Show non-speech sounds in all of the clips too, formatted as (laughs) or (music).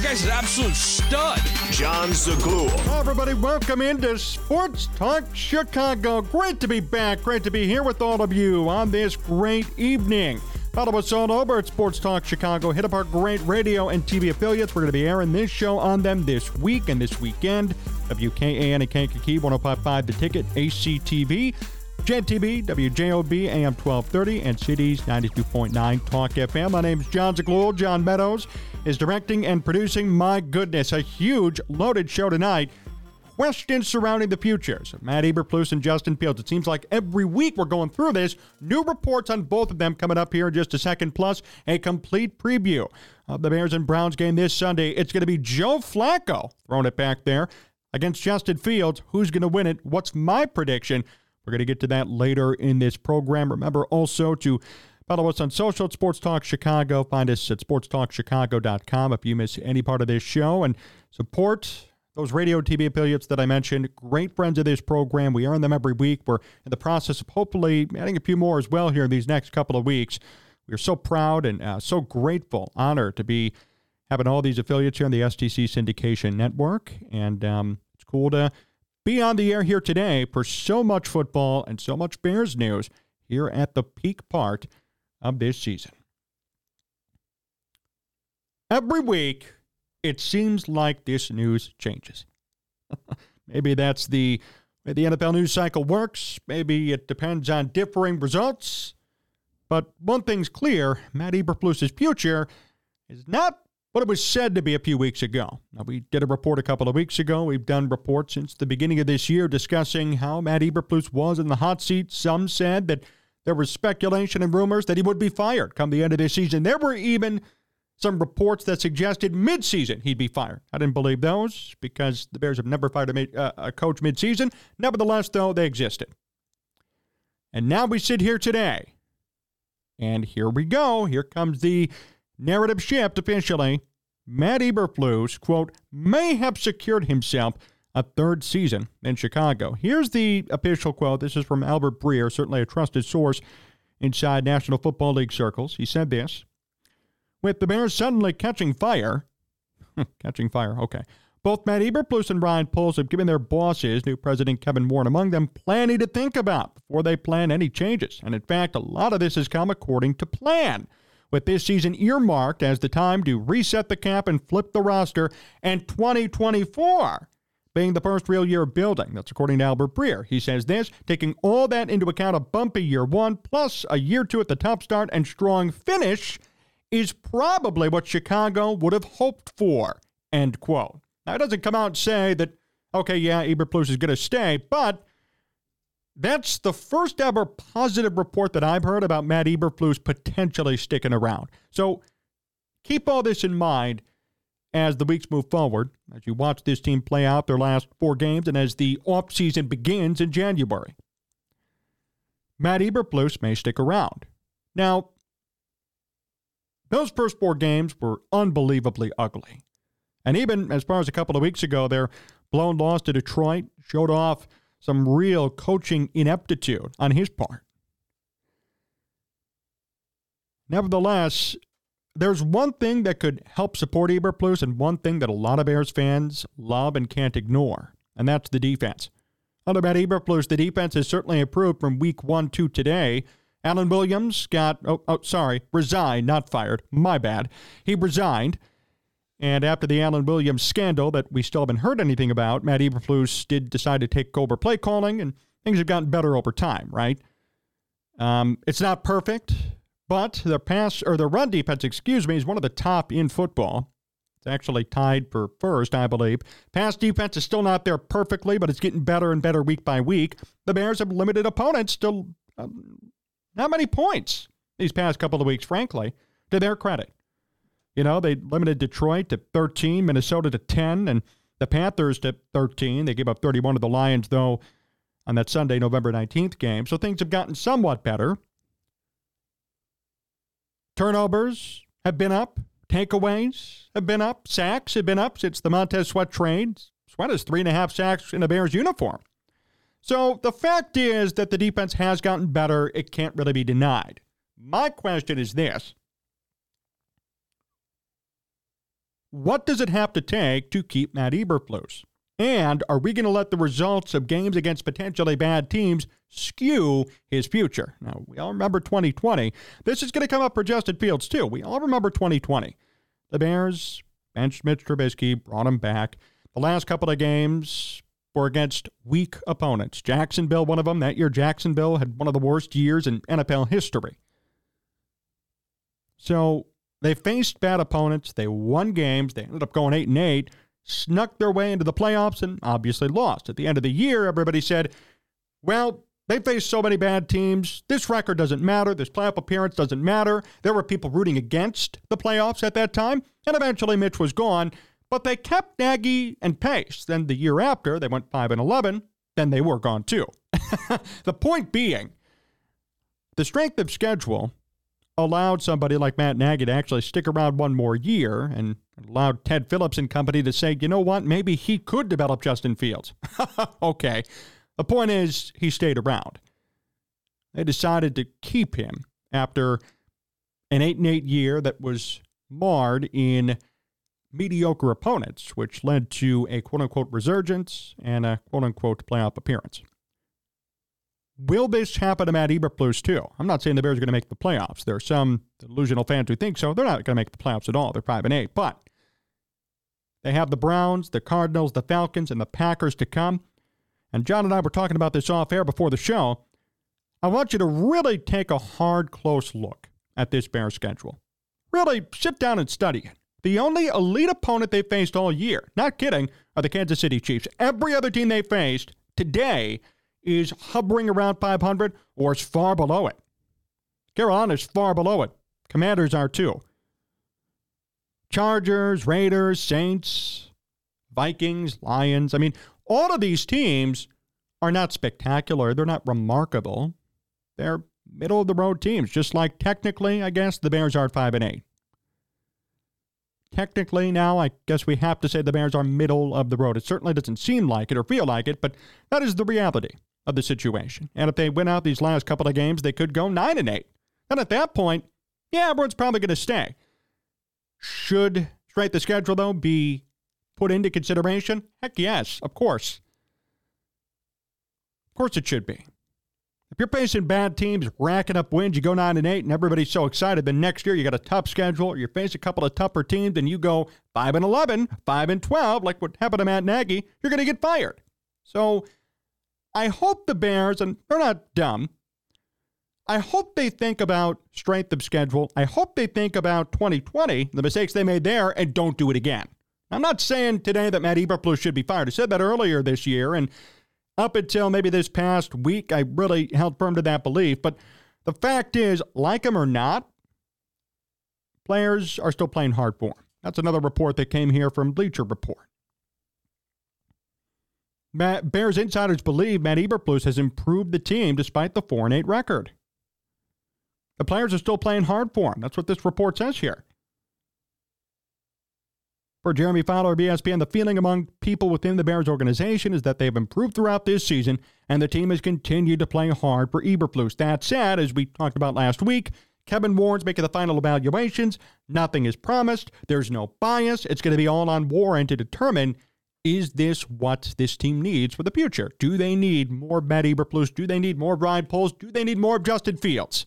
The guy's an absolute stud. Jon Zaghloul. Hello, everybody. Welcome into Sports Talk Chicago. Great to be back. Great to be here with all of you on this great evening. Follow us all over at Sports Talk Chicago. Hit up our great radio and TV affiliates. We're going to be airing this show on them this week and this weekend. WKAN and Kankakee 1055 The Ticket, ACTV. JTB, WJOB, AM 1230, and Cities 92.9 Talk FM. My name's Jon Zaghloul. John Meadows is directing and producing. My goodness, a huge loaded show tonight. Questions surrounding the futures of Matt Eberflus and Justin Fields. It seems like every week we're going through this. New reports on both of them coming up here in just a second, plus a complete preview of the Bears and Browns game this Sunday. It's going to be Joe Flacco throwing it back there against Justin Fields. Who's going to win it? What's my prediction? We're going to get to that later in this program. Remember also to follow us on social at Sports Talk Chicago. Find us at sportstalkchicago.com if you miss any part of this show and support those radio TV affiliates that I mentioned. Great friends of this program. We earn them every week. We're in the process of hopefully adding a few more as well here in these next couple of weeks. We're so proud and uh, so grateful, honored to be having all these affiliates here on the STC Syndication Network. And um, it's cool to be on the air here today for so much football and so much Bears news here at the peak part of this season. Every week, it seems like this news changes. (laughs) Maybe that's the way the NFL news cycle works. Maybe it depends on differing results. But one thing's clear Matt Eberflus's future is not what it was said to be a few weeks ago. Now, we did a report a couple of weeks ago. We've done reports since the beginning of this year discussing how Matt Eberflus was in the hot seat. Some said that there was speculation and rumors that he would be fired come the end of this season. There were even some reports that suggested midseason he'd be fired. I didn't believe those because the Bears have never fired a, uh, a coach midseason. Nevertheless, though, they existed. And now we sit here today. And here we go. Here comes the narrative shift officially. Matt Eberflus, quote, may have secured himself a third season in Chicago. Here's the official quote. This is from Albert Breer, certainly a trusted source inside National Football League circles. He said this with the Bears suddenly catching fire, (laughs) catching fire, okay. Both Matt Eberflus and Ryan Poles have given their bosses, new president Kevin Warren among them, plenty to think about before they plan any changes. And in fact, a lot of this has come according to plan, with this season earmarked as the time to reset the cap and flip the roster, and 2024 being the first real year of building. That's according to Albert Breer. He says this, taking all that into account, a bumpy year one, plus a year two at the top start and strong finish is probably what Chicago would have hoped for. End quote. Now, it doesn't come out and say that, okay, yeah, Eberflus is going to stay, but that's the first ever positive report that I've heard about Matt Eberflus potentially sticking around. So keep all this in mind as the weeks move forward, as you watch this team play out their last four games, and as the offseason begins in January. Matt Eberflus may stick around. Now, those first four games were unbelievably ugly. And even as far as a couple of weeks ago, their blown loss to Detroit showed off some real coaching ineptitude on his part. Nevertheless, there's one thing that could help support Eberflus and one thing that a lot of Bears fans love and can't ignore, and that's the defense. Under Matt Eberflus, the defense has certainly improved from week one to today. Alan Williams got, oh, oh, sorry, resigned, not fired. My bad. He resigned. And after the Alan Williams scandal that we still haven't heard anything about, Matt Eberflus did decide to take over play calling, and things have gotten better over time, right? Um, it's not perfect, but the pass or the run defense, excuse me, is one of the top in football. It's actually tied for first, I believe. Pass defense is still not there perfectly, but it's getting better and better week by week. The Bears have limited opponents to um, not many points these past couple of weeks, frankly, to their credit. You know, they limited Detroit to 13, Minnesota to 10, and the Panthers to 13. They gave up 31 to the Lions, though, on that Sunday, November 19th game. So things have gotten somewhat better. Turnovers have been up. Takeaways have been up. Sacks have been up since the Montez Sweat trade. Sweat has three and a half sacks in a Bears uniform. So the fact is that the defense has gotten better. It can't really be denied. My question is this What does it have to take to keep Matt Eberflus? And are we going to let the results of games against potentially bad teams skew his future? Now, we all remember 2020. This is going to come up for Justin Fields, too. We all remember 2020. The Bears benched Mitch Trubisky, brought him back. The last couple of games were against weak opponents. Jacksonville, one of them. That year, Jacksonville had one of the worst years in NFL history. So they faced bad opponents. They won games. They ended up going 8 and 8 snuck their way into the playoffs and obviously lost. At the end of the year, everybody said, well, they faced so many bad teams. This record doesn't matter. This playoff appearance doesn't matter. There were people rooting against the playoffs at that time, and eventually Mitch was gone. But they kept Nagy and Pace. Then the year after, they went 5 and 11. Then they were gone too. (laughs) the point being, the strength of schedule allowed somebody like Matt Nagy to actually stick around one more year and allowed Ted Phillips and company to say, you know what, maybe he could develop Justin Fields. (laughs) okay. The point is, he stayed around. They decided to keep him after an 8 and 8 year that was marred in mediocre opponents, which led to a quote unquote resurgence and a quote unquote playoff appearance. Will this happen to Matt Eberflus too? I'm not saying the Bears are going to make the playoffs. There are some delusional fans who think so. They're not going to make the playoffs at all. They're five and eight, but they have the Browns, the Cardinals, the Falcons, and the Packers to come. And John and I were talking about this off air before the show. I want you to really take a hard, close look at this Bears schedule. Really sit down and study it. The only elite opponent they faced all year, not kidding, are the Kansas City Chiefs. Every other team they faced today is hovering around 500 or is far below it. Carolina is far below it. Commanders are too. Chargers, Raiders, Saints, Vikings, Lions. I mean, all of these teams are not spectacular. They're not remarkable. They're middle of the road teams, just like technically, I guess, the Bears are 5 and 8. Technically, now, I guess we have to say the Bears are middle of the road. It certainly doesn't seem like it or feel like it, but that is the reality of the situation. And if they win out these last couple of games, they could go 9 and 8. And at that point, yeah, everyone's probably going to stay. Should straight the schedule, though, be put into consideration? Heck yes, of course. Of course it should be. If you're facing bad teams, racking up wins, you go 9 and 8, and everybody's so excited, then next year you got a tough schedule, you face a couple of tougher teams, and you go 5 and 11, 5 and 12, like what happened to Matt Nagy, you're going to get fired. So I hope the Bears, and they're not dumb, I hope they think about strength of schedule. I hope they think about 2020, the mistakes they made there, and don't do it again. I'm not saying today that Matt Eberflus should be fired. I said that earlier this year, and up until maybe this past week, I really held firm to that belief. But the fact is, like him or not, players are still playing hard for him. That's another report that came here from Bleacher Report. Matt, Bears insiders believe Matt Eberflus has improved the team despite the 4 8 record. The players are still playing hard for him. That's what this report says here. For Jeremy Fowler of ESPN, the feeling among people within the Bears organization is that they've improved throughout this season and the team has continued to play hard for Eberflus. That said, as we talked about last week, Kevin Warren's making the final evaluations. Nothing is promised. There's no bias. It's going to be all on Warren to determine is this what this team needs for the future? Do they need more Matt Eberflus? Do they need more Ryan Poles? Do they need more Justin Fields?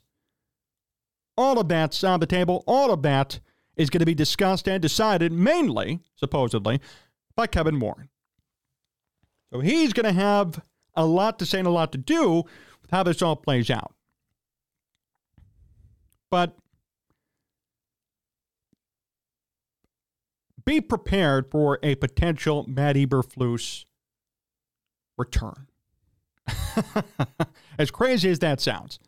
All of that's on the table. All of that is going to be discussed and decided mainly, supposedly, by Kevin Warren. So he's going to have a lot to say and a lot to do with how this all plays out. But be prepared for a potential Matt Eberflus return. (laughs) as crazy as that sounds.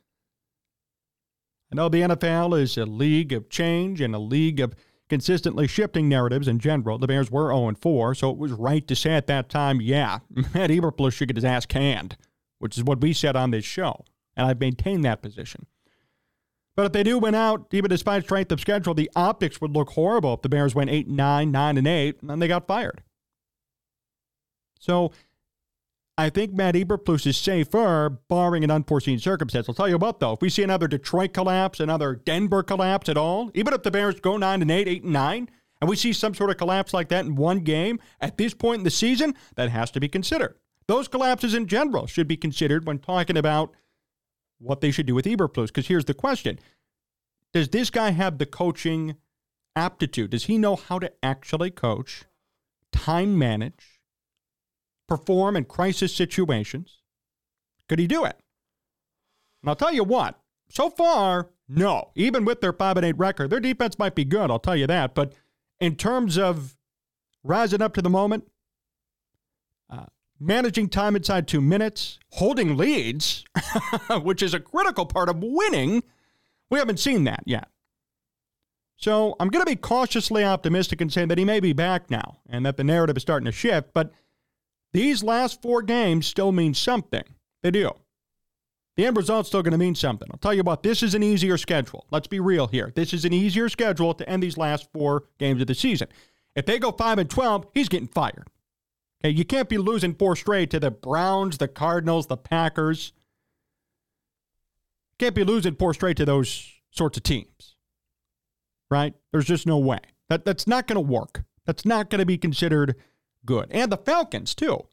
I know the NFL is a league of change and a league of consistently shifting narratives in general. The Bears were 0 4, so it was right to say at that time, yeah, (laughs) Matt Eberflus should get his ass canned, which is what we said on this show. And I've maintained that position. But if they do win out, even despite strength of schedule, the optics would look horrible if the Bears went 8 9, 9 and 8, and then they got fired. So I think Matt Eberflus is safer, barring an unforeseen circumstance. I'll tell you what, though, if we see another Detroit collapse, another Denver collapse at all, even if the Bears go 9 and 8, 8 and 9, and we see some sort of collapse like that in one game at this point in the season, that has to be considered. Those collapses in general should be considered when talking about what they should do with Eberflus. Because here's the question Does this guy have the coaching aptitude? Does he know how to actually coach, time manage, perform in crisis situations? Could he do it? And I'll tell you what, so far, no. Even with their 5 and 8 record, their defense might be good, I'll tell you that. But in terms of rising up to the moment, uh, managing time inside two minutes, holding leads, (laughs) which is a critical part of winning, we haven't seen that yet. So I'm going to be cautiously optimistic and say that he may be back now and that the narrative is starting to shift, but these last four games still mean something. They do. The end result's still going to mean something. I'll tell you what, this is an easier schedule. Let's be real here. This is an easier schedule to end these last four games of the season. If they go 5 and 12, he's getting fired. You can't be losing four straight to the Browns, the Cardinals, the Packers. Can't be losing four straight to those sorts of teams. Right? There's just no way. That that's not going to work. That's not going to be considered good. And the Falcons too.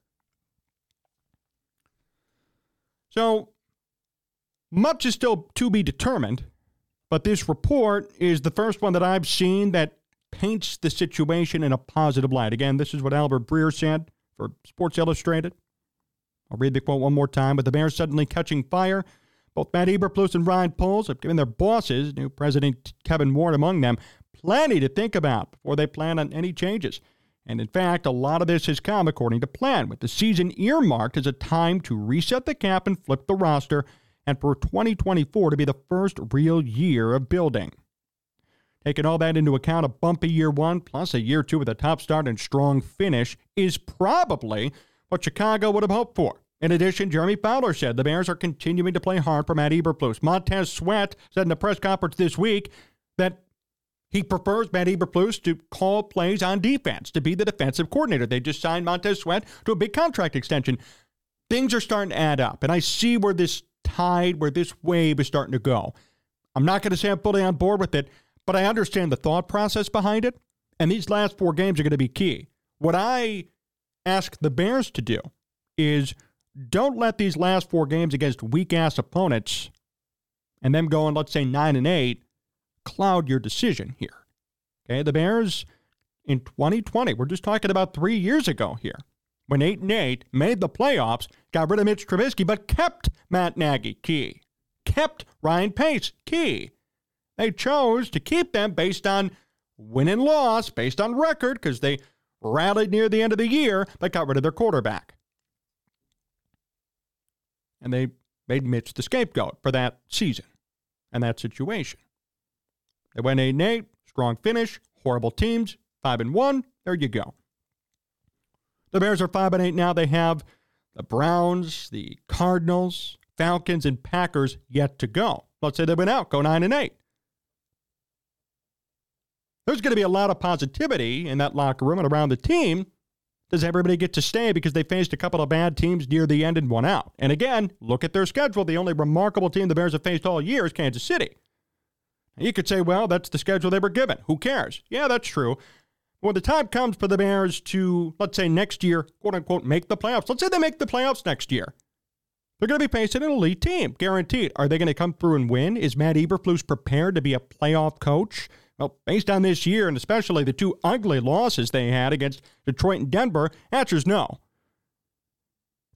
So much is still to be determined, but this report is the first one that I've seen that paints the situation in a positive light. Again, this is what Albert Breer said for Sports Illustrated. I'll read the quote one more time. With the Bears suddenly catching fire, both Matt Eberflus and Ryan Poles have given their bosses, new President Kevin Warren among them, plenty to think about before they plan on any changes. And in fact, a lot of this has come according to plan, with the season earmarked as a time to reset the cap and flip the roster, and for 2024 to be the first real year of building. Taking all that into account, a bumpy year one plus a year two with a top start and strong finish is probably what Chicago would have hoped for. In addition, Jeremy Fowler said the Bears are continuing to play hard for Matt Eberflus. Montez Sweat said in a press conference this week that he prefers Matt Eberflus to call plays on defense, to be the defensive coordinator. They just signed Montez Sweat to a big contract extension. Things are starting to add up, and I see where this tide, where this wave is starting to go. I'm not going to say I'm fully on board with it, but I understand the thought process behind it. And these last four games are going to be key. What I ask the Bears to do is don't let these last four games against weak ass opponents and them going, let's say, nine and eight, cloud your decision here. Okay, the Bears in 2020, we're just talking about three years ago here, when eight and eight made the playoffs, got rid of Mitch Trubisky, but kept Matt Nagy key, kept Ryan Pace key. They chose to keep them based on win and loss, based on record, because they rallied near the end of the year, but got rid of their quarterback. And they made Mitch the scapegoat for that season and that situation. They went 8 and 8, strong finish, horrible teams, 5 and 1. There you go. The Bears are 5 and 8 now. They have the Browns, the Cardinals, Falcons, and Packers yet to go. Let's say they went out, go 9 and 8. There's going to be a lot of positivity in that locker room and around the team. Does everybody get to stay because they faced a couple of bad teams near the end and won out? And again, look at their schedule. The only remarkable team the Bears have faced all year is Kansas City. You could say, well, that's the schedule they were given. Who cares? Yeah, that's true. When the time comes for the Bears to, let's say next year, quote unquote, make the playoffs, let's say they make the playoffs next year, they're going to be facing an elite team, guaranteed. Are they going to come through and win? Is Matt Eberflus prepared to be a playoff coach? Well, based on this year and especially the two ugly losses they had against Detroit and Denver, answer's no.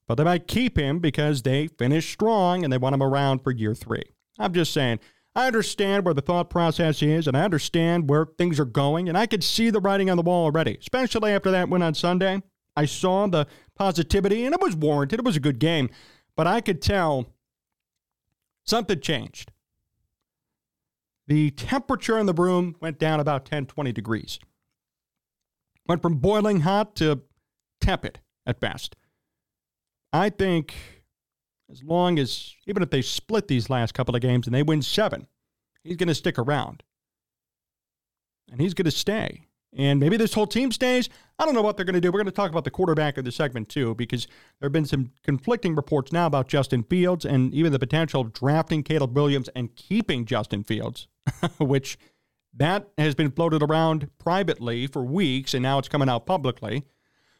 But they might keep him because they finished strong and they want him around for year three. I'm just saying, I understand where the thought process is and I understand where things are going, and I could see the writing on the wall already, especially after that win on Sunday. I saw the positivity, and it was warranted. It was a good game. But I could tell something changed. The temperature in the room went down about 10, 20 degrees. Went from boiling hot to tepid at best. I think as long as, even if they split these last couple of games and they win seven, he's going to stick around. And he's going to stay. And maybe this whole team stays. I don't know what they're going to do. We're going to talk about the quarterback in the segment, too, because there have been some conflicting reports now about Justin Fields and even the potential of drafting Caleb Williams and keeping Justin Fields, (laughs) which that has been floated around privately for weeks, and now it's coming out publicly.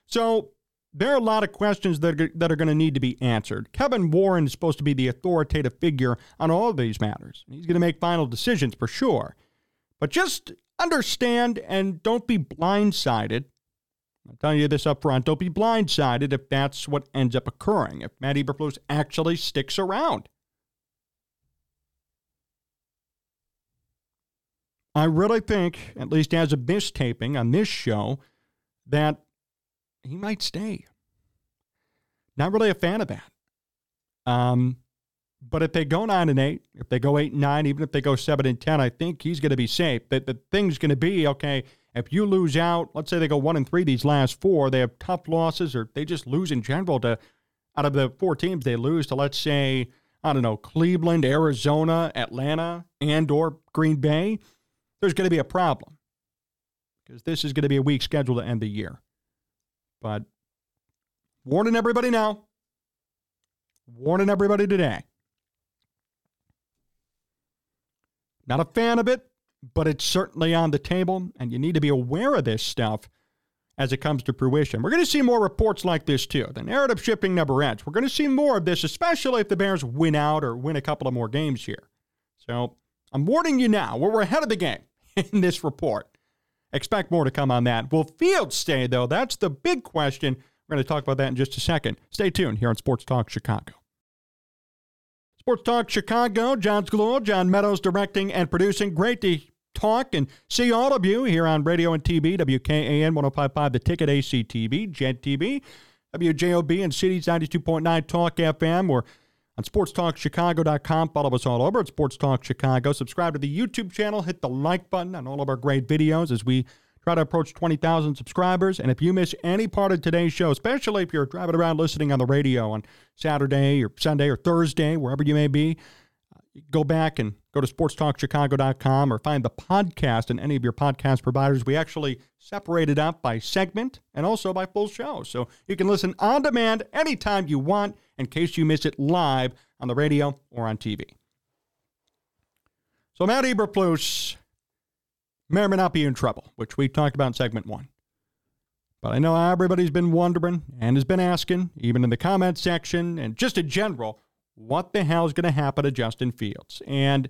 So there are a lot of questions that are, that are going to need to be answered. Kevin Warren is supposed to be the authoritative figure on all of these matters. He's going to make final decisions for sure. But just understand and don't be blindsided. I'm telling you this up front. Don't be blindsided if that's what ends up occurring, if Matt Eberflus actually sticks around. I really think, at least as of this taping on this show, that he might stay. Not really a fan of that. Um, but if they go nine and eight, if they go eight and nine, even if they go seven and ten, I think he's going to be safe. That the thing's going to be okay. If you lose out, let's say they go one and three these last four, they have tough losses, or they just lose in general to out of the four teams they lose to let's say I don't know Cleveland, Arizona, Atlanta, and or Green Bay. There's going to be a problem because this is going to be a weak schedule to end the year. But warning everybody now, warning everybody today. Not a fan of it, but it's certainly on the table, and you need to be aware of this stuff as it comes to fruition. We're going to see more reports like this too. The narrative shifting never ends. We're going to see more of this, especially if the Bears win out or win a couple of more games here. So I'm warning you now, we're ahead of the game (laughs) in this report. Expect more to come on that. Will Fields stay, though? That's the big question. We're going to talk about that in just a second. Stay tuned here on Sports Talk Chicago. Sports Talk Chicago, Jon Zaghloul, John Meadows directing and producing. Great to talk and see all of you here on radio and TV, WKAN 1055, The Ticket, ACTV, Jet TV, WJOB, and Cities 92.9 Talk FM. We're on sportstalkchicago.com. Follow us all over at Sports Talk Chicago. Subscribe to the YouTube channel. Hit the like button on all of our great videos as we try to approach 20,000 subscribers. And if you miss any part of today's show, especially if you're driving around listening on the radio on Saturday or Sunday or Thursday, wherever you may be, go back and go to sportstalkchicago.com or find the podcast in any of your podcast providers. We actually separate it up by segment and also by full show. So you can listen on demand anytime you want in case you miss it live on the radio or on TV. So Matt Eberflus may or may not be in trouble, which we talked about in segment one. But I know everybody's been wondering and has been asking, even in the comment section and just in general, what the hell is going to happen to Justin Fields? And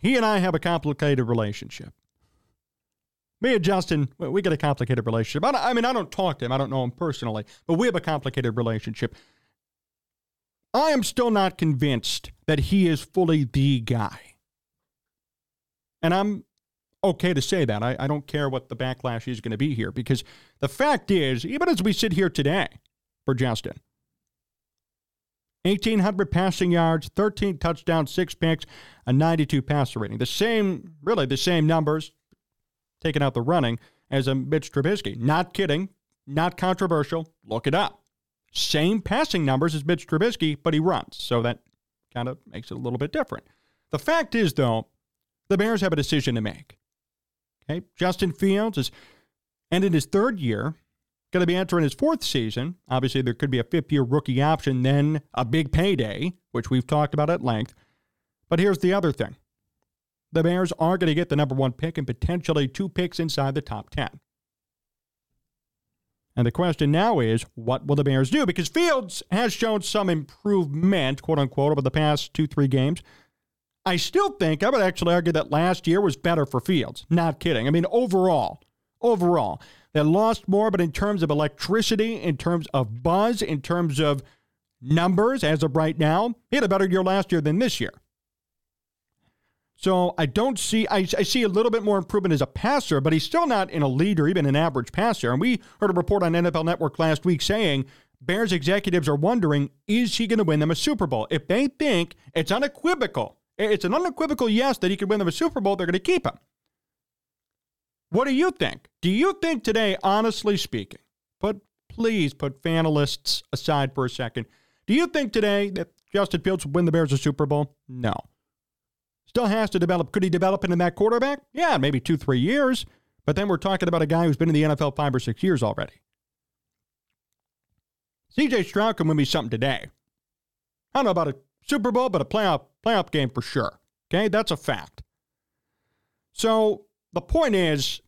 he and I have a complicated relationship. Me and Justin, we got a complicated relationship. I, mean, I don't talk to him, I don't know him personally, but we have a complicated relationship. I am still not convinced that he is fully the guy. And I'm okay to say that. I, I don't care what the backlash is going to be here because the fact is, even as we sit here today for Justin, 1,800 passing yards, 13 touchdowns, six picks, a 92 passer rating. The same, really, the same numbers, taking out the running, as a Mitch Trubisky. Not kidding, not controversial. Look it up. Same passing numbers as Mitch Trubisky, but he runs. So that kind of makes it a little bit different. The fact is, though, the Bears have a decision to make. Okay, Justin Fields is ended his third year, going to be entering his fourth season. Obviously, there could be a fifth year rookie option, then a big payday, which we've talked about at length. But here's the other thing the Bears are going to get the number one pick and potentially two picks inside the top 10. And the question now is, what will the Bears do? Because Fields has shown some improvement, quote unquote, over the past two, three games. I still think, I would actually argue that last year was better for Fields. Not kidding. I mean, overall, overall, they lost more, but in terms of electricity, in terms of buzz, in terms of numbers as of right now, he had a better year last year than this year. So I don't see, I, I, see a little bit more improvement as a passer, but he's still not in a lead or even an average passer. And we heard a report on NFL Network last week saying Bears executives are wondering is he going to win them a Super Bowl? If they think it's unequivocal, it's an unequivocal yes that he could win them a Super Bowl, they're going to keep him. What do you think? Do you think today, honestly speaking, but please put fanalists aside for a second, do you think today that Justin Fields will win the Bears a Super Bowl? No. Still has to develop. Could he develop into that quarterback? Yeah, maybe two, three years. But then we're talking about a guy who's been in the NFL five or six years already. CJ Stroud can win me something today. I don't know about a Super Bowl, but a playoff playoff game for sure. Okay, that's a fact. So the point is,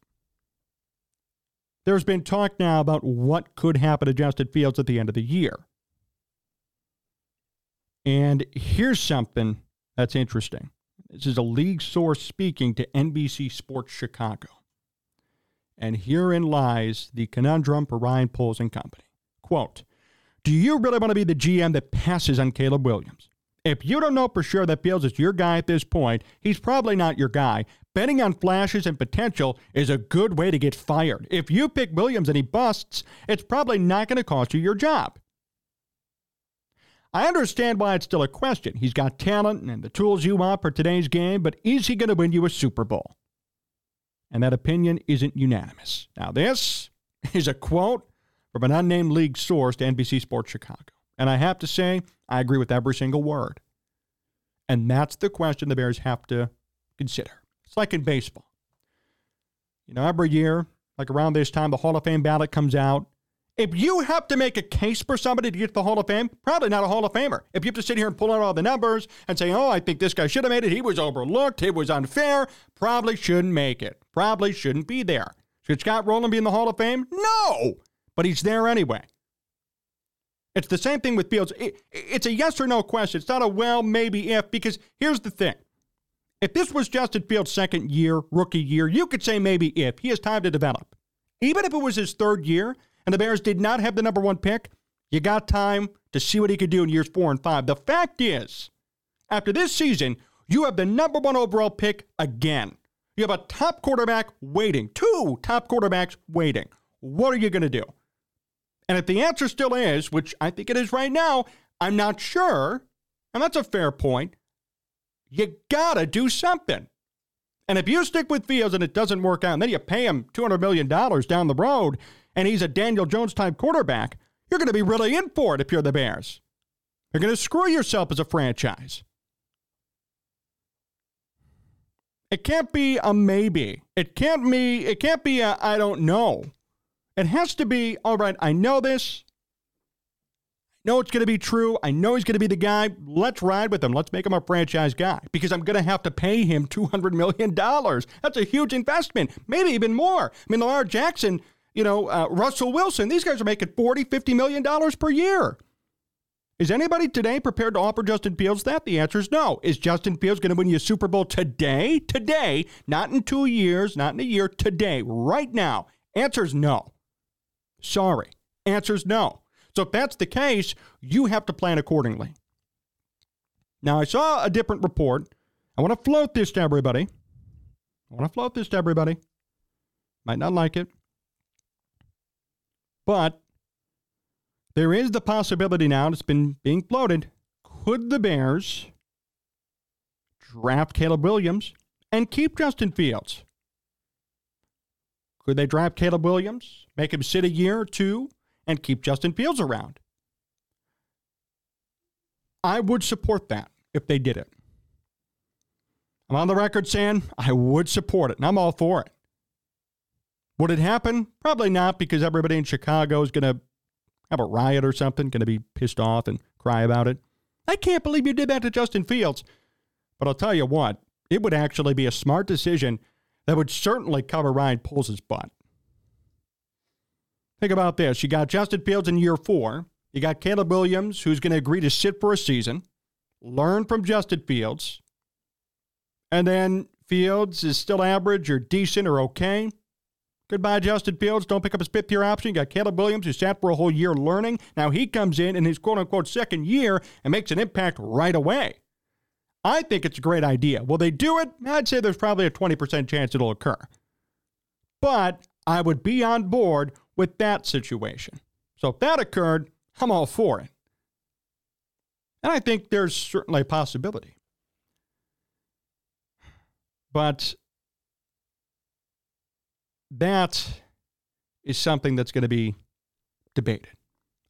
there's been talk now about what could happen to Justin Fields at the end of the year. And here's something that's interesting. This is a league source speaking to NBC Sports Chicago. And herein lies the conundrum for Ryan Poles and company. Quote, do you really want to be the GM that passes on Caleb Williams? If you don't know for sure that Fields is your guy at this point, he's probably not your guy. Betting on flashes and potential is a good way to get fired. If you pick Williams and he busts, it's probably not going to cost you your job. I understand why it's still a question. He's got talent and the tools you want for today's game, but is he going to win you a Super Bowl? And that opinion isn't unanimous. Now, this is a quote from an unnamed league source to NBC Sports Chicago. And I have to say, I agree with every single word. And that's the question the Bears have to consider. It's like in baseball. You know, every year, like around this time, the Hall of Fame ballot comes out. If you have to make a case for somebody to get to the Hall of Fame, probably not a Hall of Famer. If you have to sit here and pull out all the numbers and say, oh, I think this guy should have made it, he was overlooked, it was unfair, probably shouldn't make it. Probably shouldn't be there. Should Scott Rolen be in the Hall of Fame? No, but he's there anyway. It's the same thing with Fields. It, it's a yes or no question. It's not a well, maybe if, because here's the thing. If this was Justin Fields' second year, rookie year, you could say maybe if. He has time to develop. Even if it was his third year and the Bears did not have the number one pick, you got time to see what he could do in years four and five. The fact is, after this season, you have the number one overall pick again. You have a top quarterback waiting, two top quarterbacks waiting. What are you going to do? And if the answer still is, which I think it is right now, I'm not sure, and that's a fair point, you got to do something. And if you stick with Fields and it doesn't work out, and then you pay him $200 million down the road, and he's a Daniel Jones type quarterback, you're going to be really in for it if you're the Bears. You're going to screw yourself as a franchise. It can't be a maybe. It can't be it can't be a I don't know. It has to be all right, I know this. Know it's going to be true. I know he's going to be the guy. Let's ride with him. Let's make him a franchise guy because I'm going to have to pay him $200 million. That's a huge investment, maybe even more. I mean, Lamar Jackson, you know, uh, Russell Wilson, these guys are making $40, $50 million per year. Is anybody today prepared to offer Justin Fields that? The answer is no. Is Justin Fields going to win you a Super Bowl today? Today, not in two years, not in a year, today, right now. Answer is no. Sorry. Answer is no. So if that's the case, you have to plan accordingly. Now, I saw a different report. I want to float this to everybody. I want to float this to everybody. Might not like it. But there is the possibility now, it's been being floated. Could the Bears draft Caleb Williams and keep Justin Fields? Could they draft Caleb Williams, make him sit a year or two, and keep Justin Fields around? I would support that if they did it. I'm on the record saying I would support it, and I'm all for it. Would it happen? Probably not, because everybody in Chicago is going to have a riot or something, going to be pissed off and cry about it. I can't believe you did that to Justin Fields. But I'll tell you what, it would actually be a smart decision that would certainly cover Ryan Poles' butt. Think about this. You got Justin Fields in year four. You got Caleb Williams, who's going to agree to sit for a season, learn from Justin Fields. And then Fields is still average or decent or okay. Goodbye, Justin Fields. Don't pick up his fifth year option. You got Caleb Williams, who sat for a whole year learning. Now he comes in in his quote unquote second year and makes an impact right away. I think it's a great idea. Will they do it? I'd say there's probably a 20% chance it'll occur. But I would be on board with that situation. So if that occurred, I'm all for it. And I think there's certainly a possibility. But that is something that's going to be debated.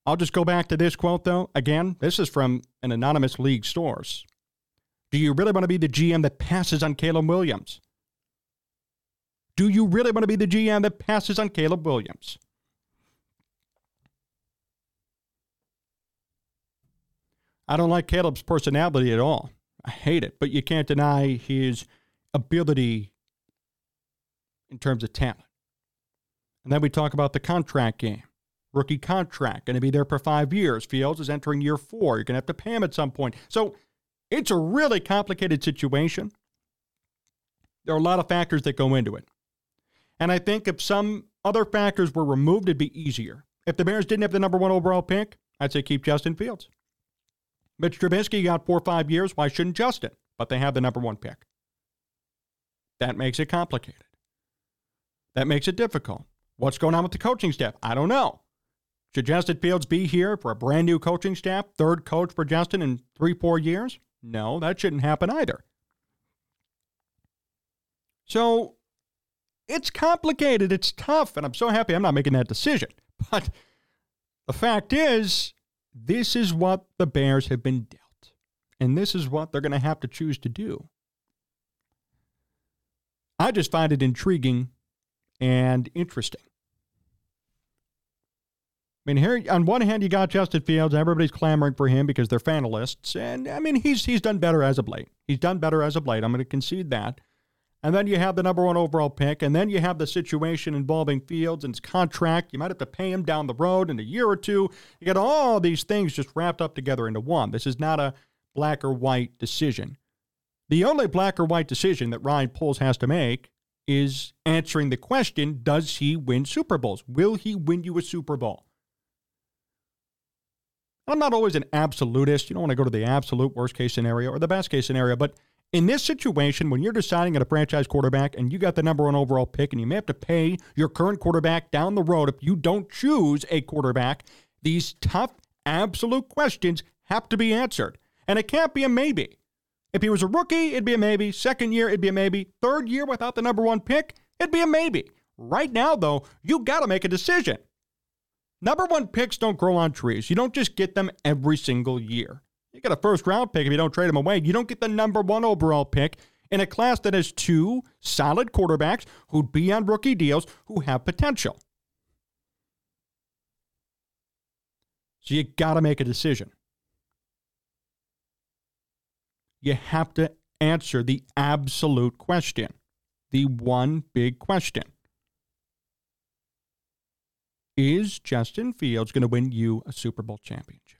I'll just go back to this quote, though. Again, this is from an anonymous league source. Do you really want to be the GM that passes on Caleb Williams? Do you really want to be the GM that passes on Caleb Williams? I don't like Caleb's personality at all. I hate it, but you can't deny his ability in terms of talent. And then we talk about the contract game. Rookie contract, going to be there for five years. Fields is entering year four. You're going to have to pay him at some point. So it's a really complicated situation. There are a lot of factors that go into it. And I think if some other factors were removed, it'd be easier. If the Bears didn't have the number one overall pick, I'd say keep Justin Fields. Mitch Trubisky got four or five years. Why shouldn't Justin? But they have the number one pick. That makes it complicated. That makes it difficult. What's going on with the coaching staff? I don't know. Should Justin Fields be here for a brand new coaching staff, third coach for Justin in three, four years? No, that shouldn't happen either. So it's complicated. It's tough. And I'm so happy I'm not making that decision. (laughs) But the fact is, this is what the Bears have been dealt. And this is what they're going to have to choose to do. I just find it intriguing and interesting. I mean, here on one hand, you got Justin Fields. Everybody's clamoring for him because they're fanalists, and I mean, he's he's done better as of late. He's done better as of late. I'm going to concede that. And then you have the number one overall pick, and then you have the situation involving Fields and his contract. You might have to pay him down the road in a year or two. You got all these things just wrapped up together into one. This is not a black or white decision. The only black or white decision that Ryan Poles has to make is answering the question Does he win Super Bowls? Will he win you a Super Bowl? I'm not always an absolutist. You don't want to go to the absolute worst case scenario or the best case scenario. But in this situation, when you're deciding on a franchise quarterback and you got the number one overall pick and you may have to pay your current quarterback down the road if you don't choose a quarterback, these tough, absolute questions have to be answered. And it can't be a maybe. If he was a rookie, it'd be a maybe. Second year, it'd be a maybe. Third year without the number one pick, it'd be a maybe. Right now, though, you got to make a decision. Number one picks don't grow on trees. You don't just get them every single year. You get a first round pick if you don't trade him away. You don't get the number one overall pick in a class that has two solid quarterbacks who'd be on rookie deals who have potential. So you got to make a decision. You have to answer the absolute question, the one big question. Is Justin Fields going to win you a Super Bowl championship?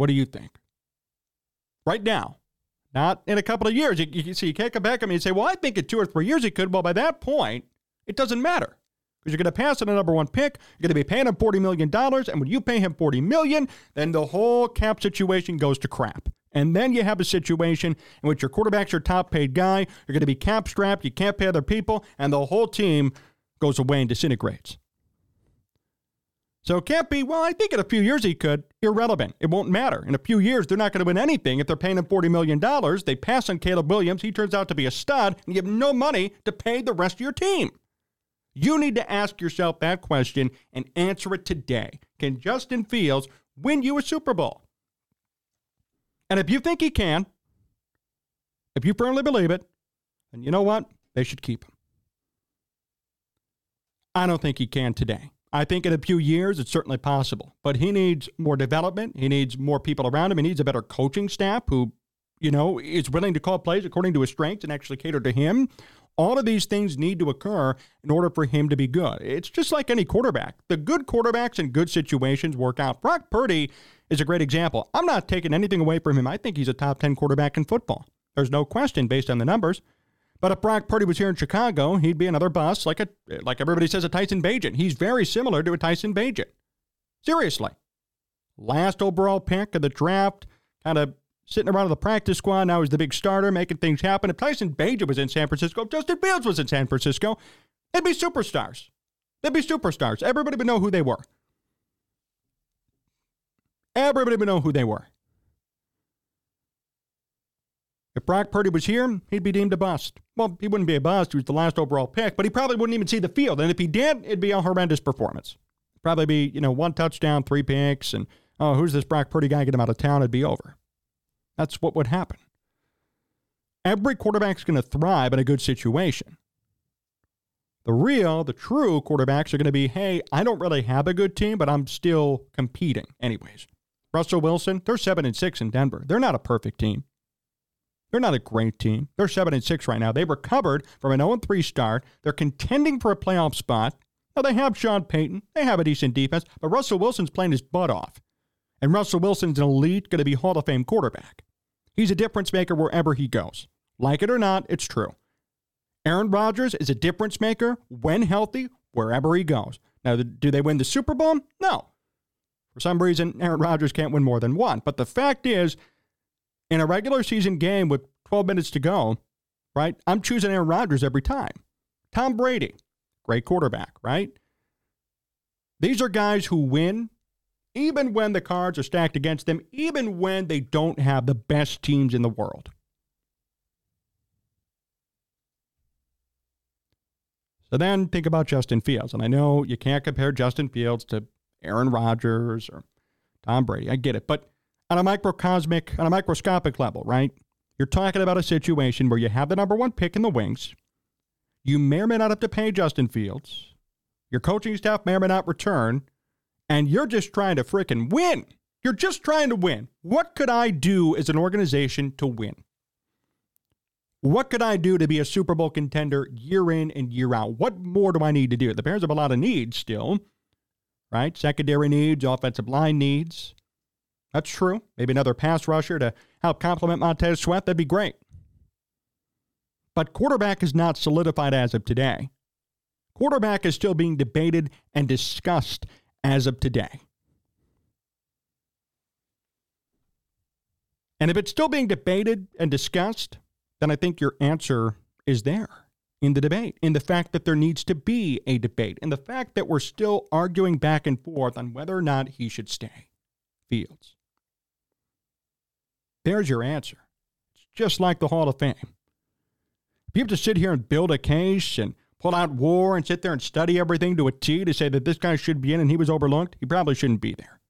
What do you think? Right now, not in a couple of years. You, you, so you can't come back at me and say, well, I think in two or three years he could. Well, by that point, it doesn't matter because you're going to pass on a number one pick. You're going to be paying him $40 million. And when you pay him 40 million, then the whole cap situation goes to crap. And then you have a situation in which your quarterback's your top paid guy. You're going to be cap strapped. You can't pay other people. And the whole team goes away and disintegrates. So it can't be, well, I think in a few years he could. Irrelevant. It won't matter. In a few years, they're not going to win anything. If they're paying him $40 million, they pass on Caleb Williams. He turns out to be a stud, and you have no money to pay the rest of your team. You need to ask yourself that question and answer it today. Can Justin Fields win you a Super Bowl? And if you think he can, if you firmly believe it, then you know what? They should keep him. I don't think he can today. I think in a few years, it's certainly possible. But he needs more development. He needs more people around him. He needs a better coaching staff who, you know, is willing to call plays according to his strengths and actually cater to him. All of these things need to occur in order for him to be good. It's just like any quarterback. The good quarterbacks in good situations work out. Brock Purdy is a great example. I'm not taking anything away from him. I think he's a top 10 quarterback in football. There's no question based on the numbers. But if Brock Purdy was here in Chicago, he'd be another bust, like a like everybody says a Tyson Bagent. He's very similar to a Tyson Bagent. Seriously. Last overall pick of the draft, kind of sitting around in the practice squad. Now he's the big starter, making things happen. If Tyson Bagent was in San Francisco, if Justin Fields was in San Francisco, they'd be superstars. They'd be superstars. Everybody would know who they were. Everybody would know who they were. If Brock Purdy was here, he'd be deemed a bust. Well, he wouldn't be a bust. He was the last overall pick, but he probably wouldn't even see the field. And if he did, it'd be a horrendous performance. Probably be, you know, one touchdown, three picks, and oh, who's this Brock Purdy guy? Get him out of town. It'd be over. That's what would happen. Every quarterback's going to thrive in a good situation. The real, the true quarterbacks are going to be, hey, I don't really have a good team, but I'm still competing anyways. Russell Wilson, they're 7 and 6 in Denver. They're not a perfect team. They're not a great team. They're 7 and 6 right now. They recovered from an 0 3 start. They're contending for a playoff spot. Now they have Sean Payton. They have a decent defense, but Russell Wilson's playing his butt off. And Russell Wilson's an elite, going to be Hall of Fame quarterback. He's a difference maker wherever he goes. Like it or not, it's true. Aaron Rodgers is a difference maker when healthy, wherever he goes. Now, do they win the Super Bowl? No. For some reason, Aaron Rodgers can't win more than one. But the fact is, in a regular season game with 12 minutes to go, right, I'm choosing Aaron Rodgers every time. Tom Brady, great quarterback, right? These are guys who win even when the cards are stacked against them, even when they don't have the best teams in the world. So then think about Justin Fields. And I know you can't compare Justin Fields to Aaron Rodgers or Tom Brady. I get it. But on a microcosmic, on a microscopic level, right? You're talking about a situation where you have the number one pick in the wings. You may or may not have to pay Justin Fields. Your coaching staff may or may not return. And you're just trying to fricking win. You're just trying to win. What could I do as an organization to win? What could I do to be a Super Bowl contender year in and year out? What more do I need to do? The Bears have a lot of needs still, right? Secondary needs, offensive line needs. That's true. Maybe another pass rusher to help complement Montez Sweat. That'd be great. But quarterback is not solidified as of today. Quarterback is still being debated and discussed as of today. And if it's still being debated and discussed, then I think your answer is there in the debate, in the fact that there needs to be a debate, in the fact that we're still arguing back and forth on whether or not he should stay. Fields. There's your answer. It's just like the Hall of Fame. If you have to sit here and build a case and pull out war and sit there and study everything to a T to say that this guy should be in and he was overlooked, he probably shouldn't be there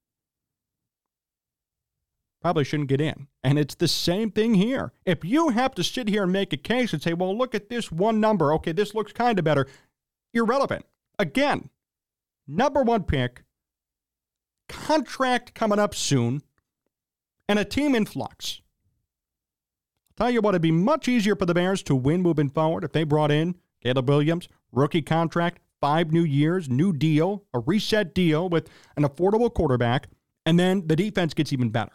probably shouldn't get in. And it's the same thing here. If you have to sit here and make a case and say, well, look at this one number, okay, this looks kind of better, irrelevant. Again, number one pick, contract coming up soon, and a team in flux. I'll tell you what, it'd be much easier for the Bears to win moving forward if they brought in Caleb Williams, rookie contract, five new years, new deal, a reset deal with an affordable quarterback, and then the defense gets even better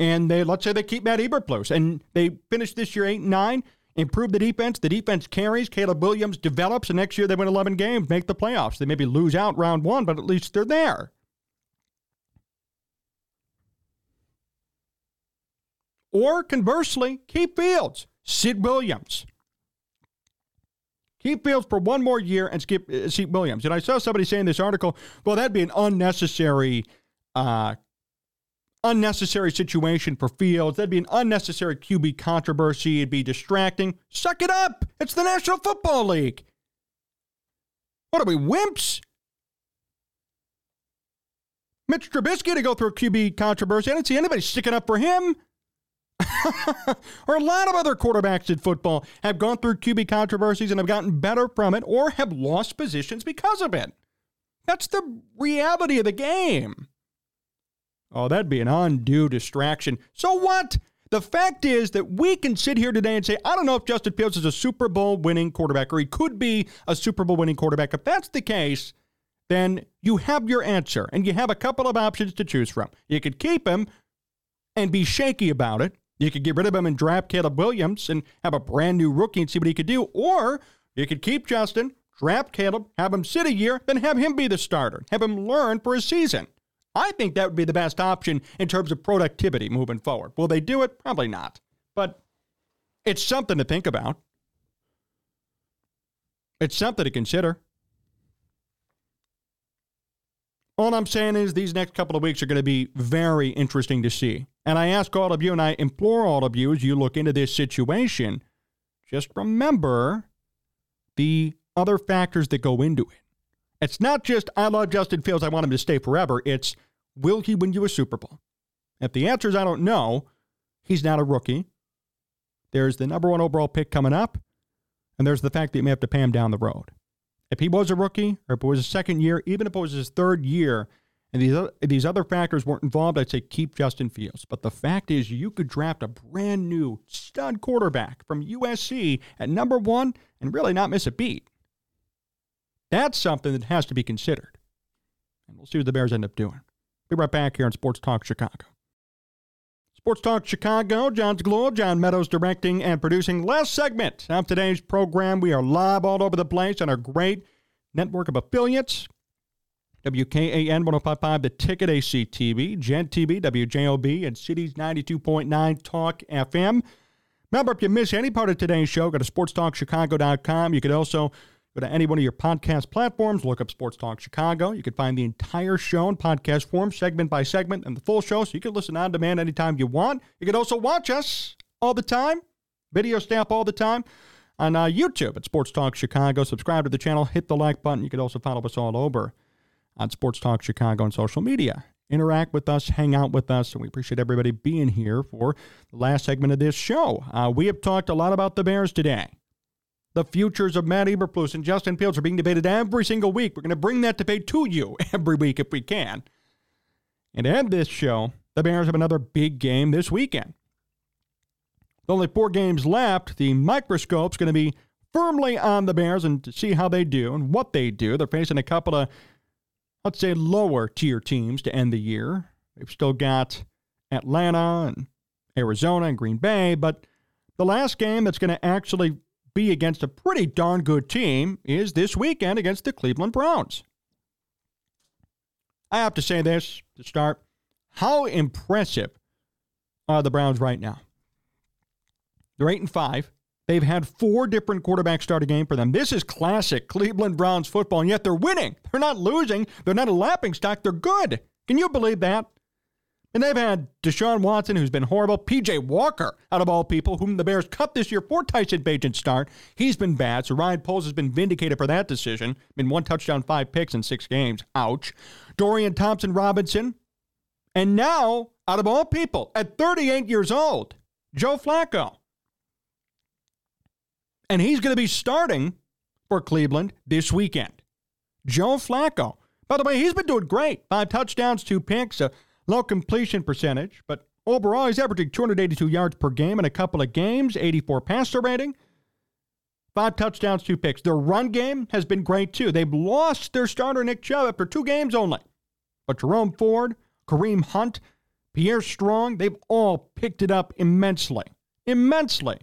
and they let's say they keep Matt Eberflus and they finish this year eight and nine, improve the defense. The defense carries. Caleb Williams develops, and next year they win 11 games, make the playoffs. They maybe lose out round one, but at least they're there. Or conversely, keep Fields, Sid Williams. Keep Fields for one more year and skip uh, Sid Williams. And I saw somebody saying this article, well, that'd be an unnecessary uh, unnecessary situation for Fields. That'd be an unnecessary QB controversy. It'd be distracting. Suck it up. It's the National Football League. What are we, wimps? Mitch Trubisky to go through a QB controversy. I didn't see anybody sticking up for him. (laughs) or a lot of other quarterbacks in football have gone through QB controversies and have gotten better from it or have lost positions because of it. That's the reality of the game. Oh, that'd be an undue distraction. So what? The fact is that we can sit here today and say, I don't know if Justin Fields is a Super Bowl winning quarterback or he could be a Super Bowl winning quarterback. If that's the case, then you have your answer and you have a couple of options to choose from. You could keep him and be shaky about it. You could get rid of him and draft Caleb Williams and have a brand new rookie and see what he could do. Or you could keep Justin, draft Caleb, have him sit a year, then have him be the starter, have him learn for a season. I think that would be the best option in terms of productivity moving forward. Will they do it? Probably not. But it's something to think about. It's something to consider. All I'm saying is these next couple of weeks are going to be very interesting to see. And I ask all of you and I implore all of you as you look into this situation, just remember the other factors that go into it. It's not just, I love Justin Fields, I want him to stay forever. It's, will he win you a Super Bowl? If the answer is, I don't know, he's not a rookie. There's the number one overall pick coming up, and there's the fact that you may have to pay him down the road. If he was a rookie, or if it was his second year, even if it was his third year, and these other, these other factors weren't involved, I'd say keep Justin Fields. But the fact is, you could draft a brand new stud quarterback from USC at number one and really not miss a beat. That's something that has to be considered. And we'll see what the Bears end up doing. Be right back here on Sports Talk Chicago. Sports Talk Chicago, Jon Zaghloul, John Meadows directing and producing. Last segment of today's program. We are live all over the place on our great network of affiliates. WKAN 1055, The Ticket, ACTV, Gen TV, WJOB, and Cities 92.9 Talk FM. Remember, if you miss any part of today's show, go to sportstalkchicago.com. You could also Go to any one of your podcast platforms, look up Sports Talk Chicago. You can find the entire show in podcast form, segment by segment, and the full show, so you can listen on demand anytime you want. You can also watch us all the time, video staff all the time on uh, YouTube at Sports Talk Chicago. Subscribe to the channel, hit the like button. You can also follow us all over on Sports Talk Chicago on social media. Interact with us, hang out with us, and we appreciate everybody being here for the last segment of this show. Uh, we have talked a lot about the Bears today. The futures of Matt Eberflus and Justin Fields are being debated every single week. We're going to bring that debate to you (laughs) every week if we can. And to end this show, the Bears have another big game this weekend. With only four games left, the microscope's going to be firmly on the Bears and to see how they do and what they do. They're facing a couple of, let's say, lower tier teams to end the year. They've still got Atlanta and Arizona and Green Bay, but the last game that's going to actually be against a pretty darn good team is this weekend against the Cleveland Browns. I have to say this to start. How impressive are the Browns right now? They're 8 and 5. They've had four different quarterbacks start a game for them. This is classic Cleveland Browns football, and yet they're winning. They're not losing. They're not a lapping stock. They're good. Can you believe that? And they've had Deshaun Watson, who's been horrible. PJ Walker, out of all people, whom the Bears cut this year for Tyson Bagent's start. He's been bad. So Ryan Poles has been vindicated for that decision. Been one touchdown, five picks in six games. Ouch. Dorian Thompson Robinson. And now, out of all people, at 38 years old, Joe Flacco. And he's going to be starting for Cleveland this weekend. Joe Flacco. By the way, he's been doing great. Five touchdowns, two picks, Low completion percentage, but overall he's averaging 282 yards per game in a couple of games, 84 passer rating, five touchdowns, two picks. Their run game has been great too. They've lost their starter Nick Chubb after two games only, but Jerome Ford, Kareem Hunt, Pierre Strong, they've all picked it up immensely, immensely.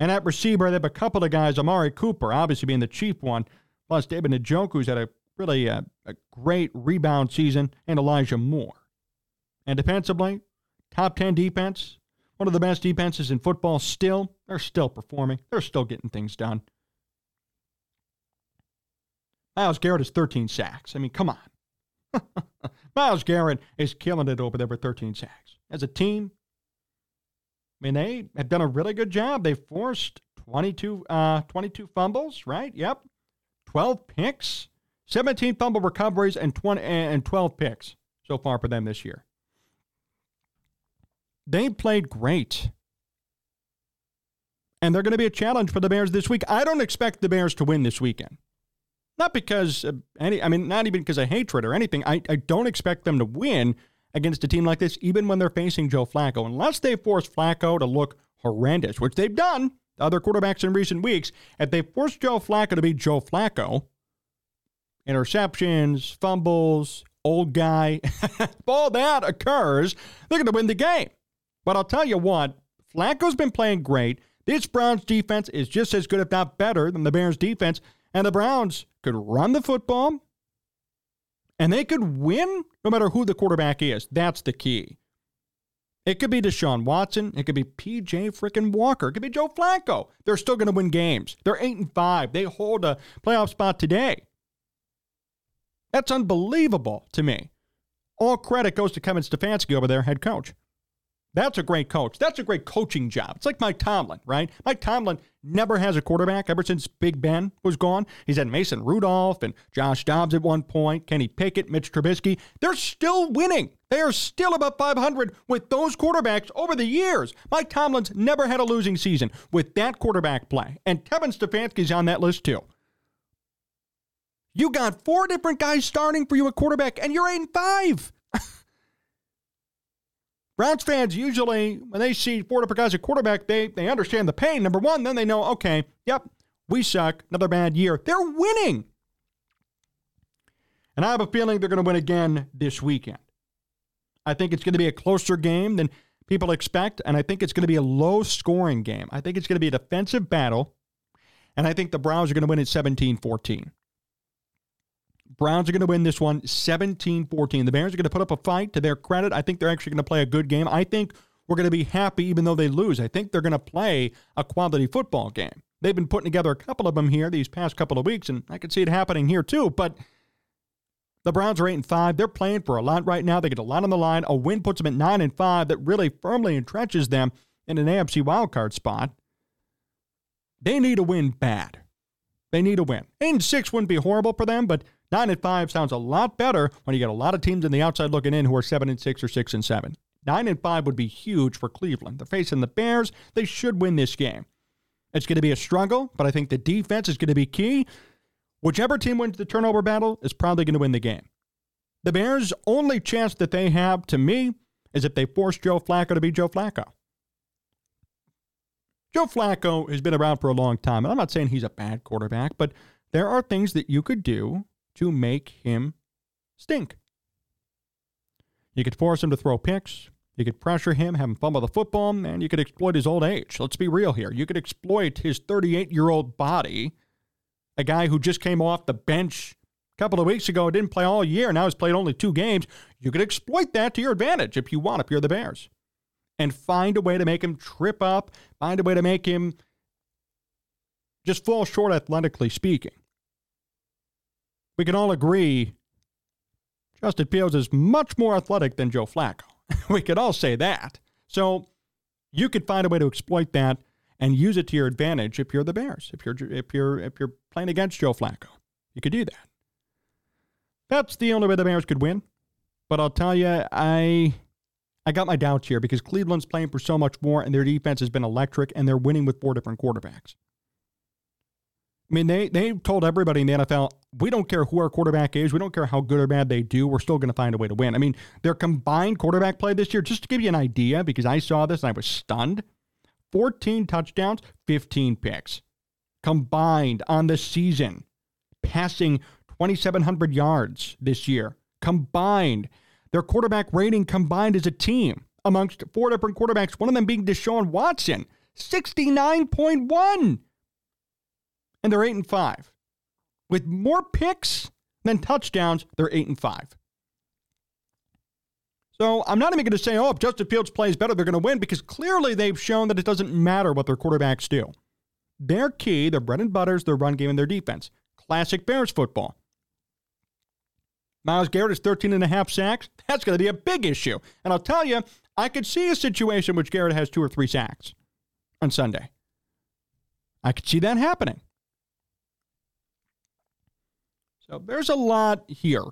And at receiver, they have a couple of guys, Amari Cooper, obviously being the chief one, plus David Njoku's had a really a, a great rebound season, and Elijah Moore. And defensively, top 10 defense, one of the best defenses in football still. They're still performing, they're still getting things done. Myles Garrett is 13 sacks. I mean, come on. (laughs) Myles Garrett is killing it over there with 13 sacks. As a team, I mean, they have done a really good job. They forced 22, uh, 22 fumbles, right? Yep. 12 picks, 17 fumble recoveries, and, 20, and 12 picks so far for them this year. They played great. And they're going to be a challenge for the Bears this week. I don't expect the Bears to win this weekend. Not because any, I mean, not even because of hatred or anything. I, I don't expect them to win against a team like this, even when they're facing Joe Flacco, unless they force Flacco to look horrendous, which they've done, other quarterbacks in recent weeks. If they force Joe Flacco to be Joe Flacco, interceptions, fumbles, old guy, (laughs) if all that occurs, they're going to win the game. But I'll tell you what, Flacco's been playing great. This Browns defense is just as good, if not better, than the Bears defense. And the Browns could run the football and they could win no matter who the quarterback is. That's the key. It could be Deshaun Watson. It could be PJ freaking Walker. It could be Joe Flacco. They're still going to win games. They're eight and five. They hold a playoff spot today. That's unbelievable to me. All credit goes to Kevin Stefanski over there, head coach. That's a great coach. That's a great coaching job. It's like Mike Tomlin, right? Mike Tomlin never has a quarterback ever since Big Ben was gone. He's had Mason Rudolph and Josh Dobbs at one point, Kenny Pickett, Mitch Trubisky. They're still winning. They are still above 500 with those quarterbacks over the years. Mike Tomlin's never had a losing season with that quarterback play. And Kevin Stefanski's on that list too. You got four different guys starting for you at quarterback, and you're 8 and 5. Browns fans usually, when they see four different guys at quarterback, they, they understand the pain. Number one, then they know, okay, yep, we suck. Another bad year. They're winning. And I have a feeling they're going to win again this weekend. I think it's going to be a closer game than people expect, and I think it's going to be a low scoring game. I think it's going to be a defensive battle, and I think the Browns are going to win at 17 14. Browns are going to win this one 17 14. The Bears are going to put up a fight to their credit. I think they're actually going to play a good game. I think we're going to be happy even though they lose. I think they're going to play a quality football game. They've been putting together a couple of them here these past couple of weeks, and I can see it happening here too. But the Browns are eight and five. They're playing for a lot right now. They get a lot on the line. A win puts them at nine and five. That really firmly entrenches them in an AFC wildcard spot. They need a win bad. They need a win. Eight and six wouldn't be horrible for them, but Nine and five sounds a lot better when you get a lot of teams on the outside looking in who are seven and six or six and seven. Nine and five would be huge for Cleveland. They're facing the Bears. They should win this game. It's going to be a struggle, but I think the defense is going to be key. Whichever team wins the turnover battle is probably going to win the game. The Bears' only chance that they have, to me, is if they force Joe Flacco to be Joe Flacco. Joe Flacco has been around for a long time, and I'm not saying he's a bad quarterback, but there are things that you could do to make him stink. You could force him to throw picks. You could pressure him, have him fumble the football, and you could exploit his old age. Let's be real here. You could exploit his 38 year old body, a guy who just came off the bench a couple of weeks ago, didn't play all year, now has played only two games. You could exploit that to your advantage if you want, if you're the Bears, and find a way to make him trip up, find a way to make him just fall short athletically speaking we can all agree Justin Fields is much more athletic than Joe Flacco. (laughs) we could all say that. So you could find a way to exploit that and use it to your advantage if you're the Bears. If you're if you're if you're playing against Joe Flacco, you could do that. That's the only way the Bears could win. But I'll tell you, I I got my doubts here because Cleveland's playing for so much more, and their defense has been electric, and they're winning with four different quarterbacks. I mean, they they told everybody in the NFL, we don't care who our quarterback is, we don't care how good or bad they do, we're still going to find a way to win. I mean, their combined quarterback play this year, just to give you an idea, because I saw this and I was stunned 14 touchdowns, 15 picks. Combined on the season, passing 2,700 yards this year. Combined. Their quarterback rating combined as a team amongst four different quarterbacks, one of them being Deshaun Watson, 69.1 and they're 8 and 5. With more picks than touchdowns, they're 8 and 5. So I'm not even going to say, oh, if Justin Fields plays better, they're going to win because clearly they've shown that it doesn't matter what their quarterbacks do. Their key, their bread and butter is their run game and their defense. Classic Bears football. Myles Garrett is 13 and a half sacks. That's going to be a big issue. And I'll tell you, I could see a situation which Garrett has two or three sacks on Sunday. I could see that happening. So there's a lot here.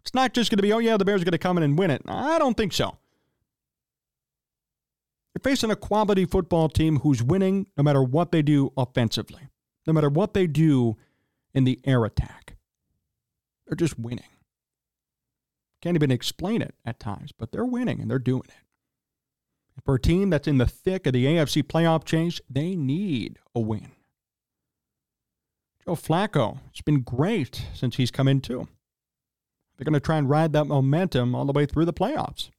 It's not just going to be, oh, yeah, the Bears are going to come in and win it. I don't think so. You're facing a quality football team who's winning no matter what they do offensively, no matter what they do in the air attack. They're just winning. Can't even explain it at times, but they're winning and they're doing it. For a team that's in the thick of the AFC playoff chase, they need a win. Joe Flacco, it's been great since he's come in too. They're going to try and ride that momentum all the way through the playoffs.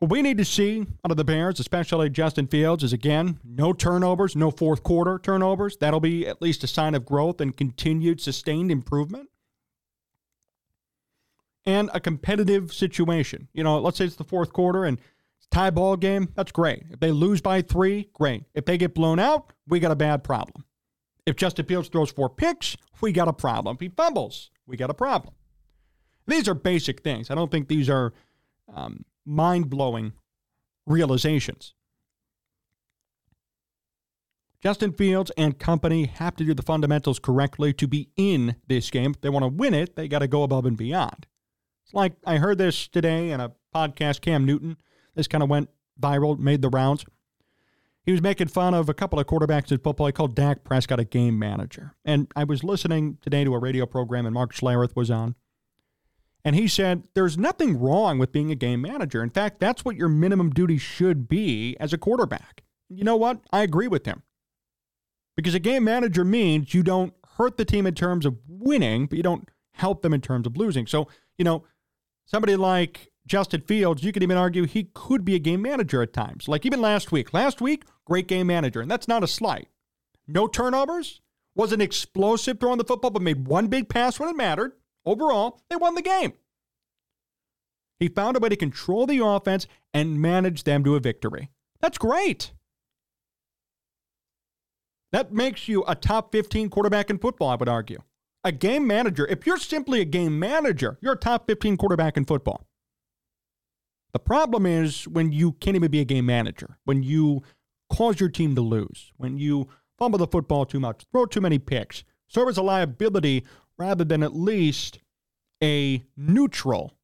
What we need to see out of the Bears, especially Justin Fields, is again, no turnovers, no fourth quarter turnovers. That'll be at least a sign of growth and continued sustained improvement. And a competitive situation. You know, let's say it's the fourth quarter and tie ball game. That's great. If they lose by three, great. If they get blown out, we got a bad problem. If Justin Fields throws four picks, we got a problem. If he fumbles, we got a problem. These are basic things. I don't think these are um, mind blowing realizations. Justin Fields and company have to do the fundamentals correctly to be in this game. If they want to win it, they got to go above and beyond. It's like I heard this today in a podcast, Cam Newton. This kind of went viral, made the rounds. He was making fun of a couple of quarterbacks in football. He called Dak Prescott a game manager. And I was listening today to a radio program, and Mark Schlereth was on. And he said, There's nothing wrong with being a game manager. In fact, that's what your minimum duty should be as a quarterback. You know what? I agree with him. Because a game manager means you don't hurt the team in terms of winning, but you don't help them in terms of losing. So, you know, somebody like Justin Fields, you could even argue he could be a game manager at times. Like even last week. Last week, great game manager. And that's not a slight. No turnovers, wasn't explosive throwing the football, but made one big pass when it mattered. Overall, they won the game. He found a way to control the offense and manage them to a victory. That's great. That makes you a top 15 quarterback in football, I would argue. A game manager, if you're simply a game manager, you're a top 15 quarterback in football. The problem is when you can't even be a game manager, when you cause your team to lose, when you fumble the football too much, throw too many picks, serve as a liability rather than at least a neutral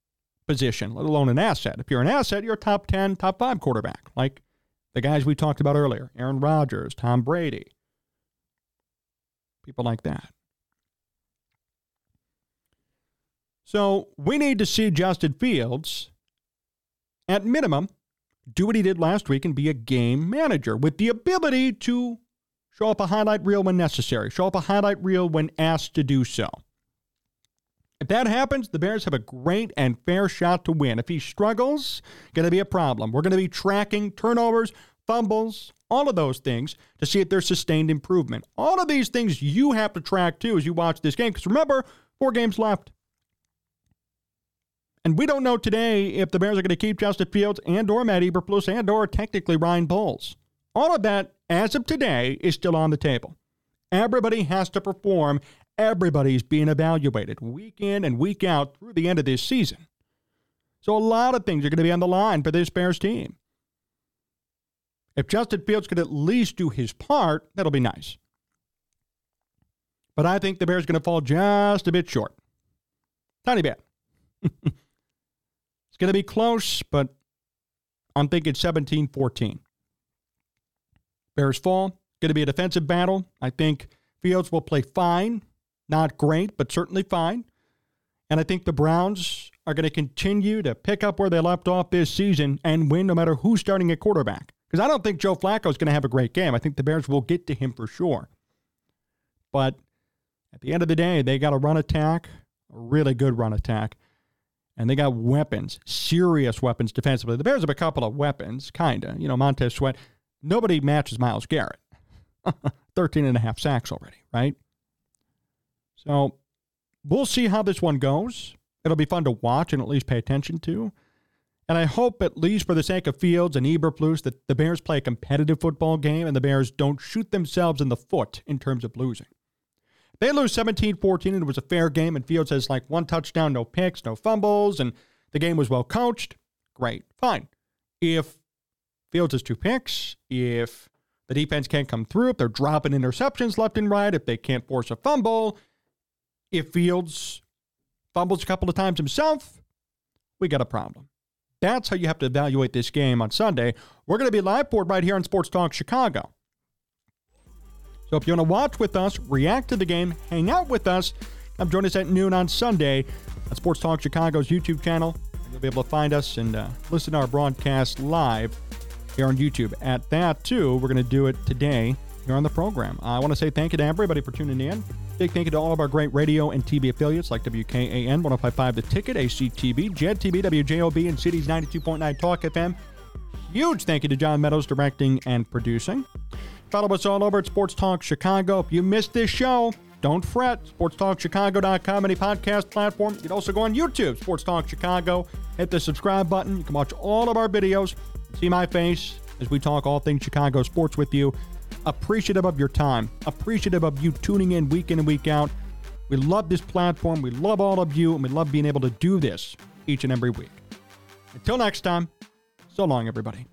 position, let alone an asset. If you're an asset, you're a top 10, top 5 quarterback, like the guys we talked about earlier Aaron Rodgers, Tom Brady, people like that. So we need to see Justin Fields, at minimum, do what he did last week and be a game manager with the ability to show up a highlight reel when necessary, show up a highlight reel when asked to do so. If that happens, the Bears have a great and fair shot to win. If he struggles, going to be a problem. We're going to be tracking turnovers, fumbles, all of those things to see if there's sustained improvement. All of these things you have to track too as you watch this game. Because remember, four games left. And we don't know today if the Bears are going to keep Justin Fields and or Matt Eberflus and or technically Ryan Poles. All of that, as of today, is still on the table. Everybody has to perform. Everybody's being evaluated week in and week out through the end of this season. So a lot of things are going to be on the line for this Bears team. If Justin Fields could at least do his part, that'll be nice. But I think the Bears are going to fall just a bit short. Tiny bit. (laughs) going to be close, but I'm thinking 17 14. Bears fall. Going to be a defensive battle. I think Fields will play fine. Not great, but certainly fine. And I think the Browns are going to continue to pick up where they left off this season and win no matter who's starting at quarterback. Because I don't think Joe Flacco is going to have a great game. I think the Bears will get to him for sure. But at the end of the day, they got a run attack, a really good run attack, and they got weapons, serious weapons defensively. The Bears have a couple of weapons, kind of. You know, Montez Sweat. Nobody matches Myles Garrett. (laughs) 13 and a half sacks already, right? So we'll see how this one goes. It'll be fun to watch and at least pay attention to. And I hope, at least for the sake of Fields and Eberflus, that the Bears play a competitive football game and the Bears don't shoot themselves in the foot in terms of losing. They lose 17 14 and it was a fair game, and Fields has like one touchdown, no picks, no fumbles, and the game was well coached. Great. Fine. If Fields has two picks, if the defense can't come through, if they're dropping interceptions left and right, if they can't force a fumble, if Fields fumbles a couple of times himself, we got a problem. That's how you have to evaluate this game on Sunday. We're going to be live for it right here on Sports Talk Chicago. So if you want to watch with us, react to the game, hang out with us, come join us at noon on Sunday on Sports Talk Chicago's YouTube channel. You'll be able to find us and uh, listen to our broadcast live here on YouTube. At that, too, we're going to do it today here on the program. I want to say thank you to everybody for tuning in. Big thank you to all of our great radio and TV affiliates like WKAN 1055 The Ticket, ACTV, JED-TV, WJOB, and Cities 92.9 Talk FM. Huge thank you to John Meadows directing and producing. Follow us all over at Sports Talk Chicago. If you missed this show, don't fret. SportsTalkChicago.com, any podcast platform. You can also go on YouTube, Sports Talk Chicago. Hit the subscribe button. You can watch all of our videos, see my face as we talk all things Chicago sports with you. appreciative of your time, appreciative of you tuning in week in and week out. We love this platform. We love all of you, and we love being able to do this each and every week. Until next time, so long, everybody.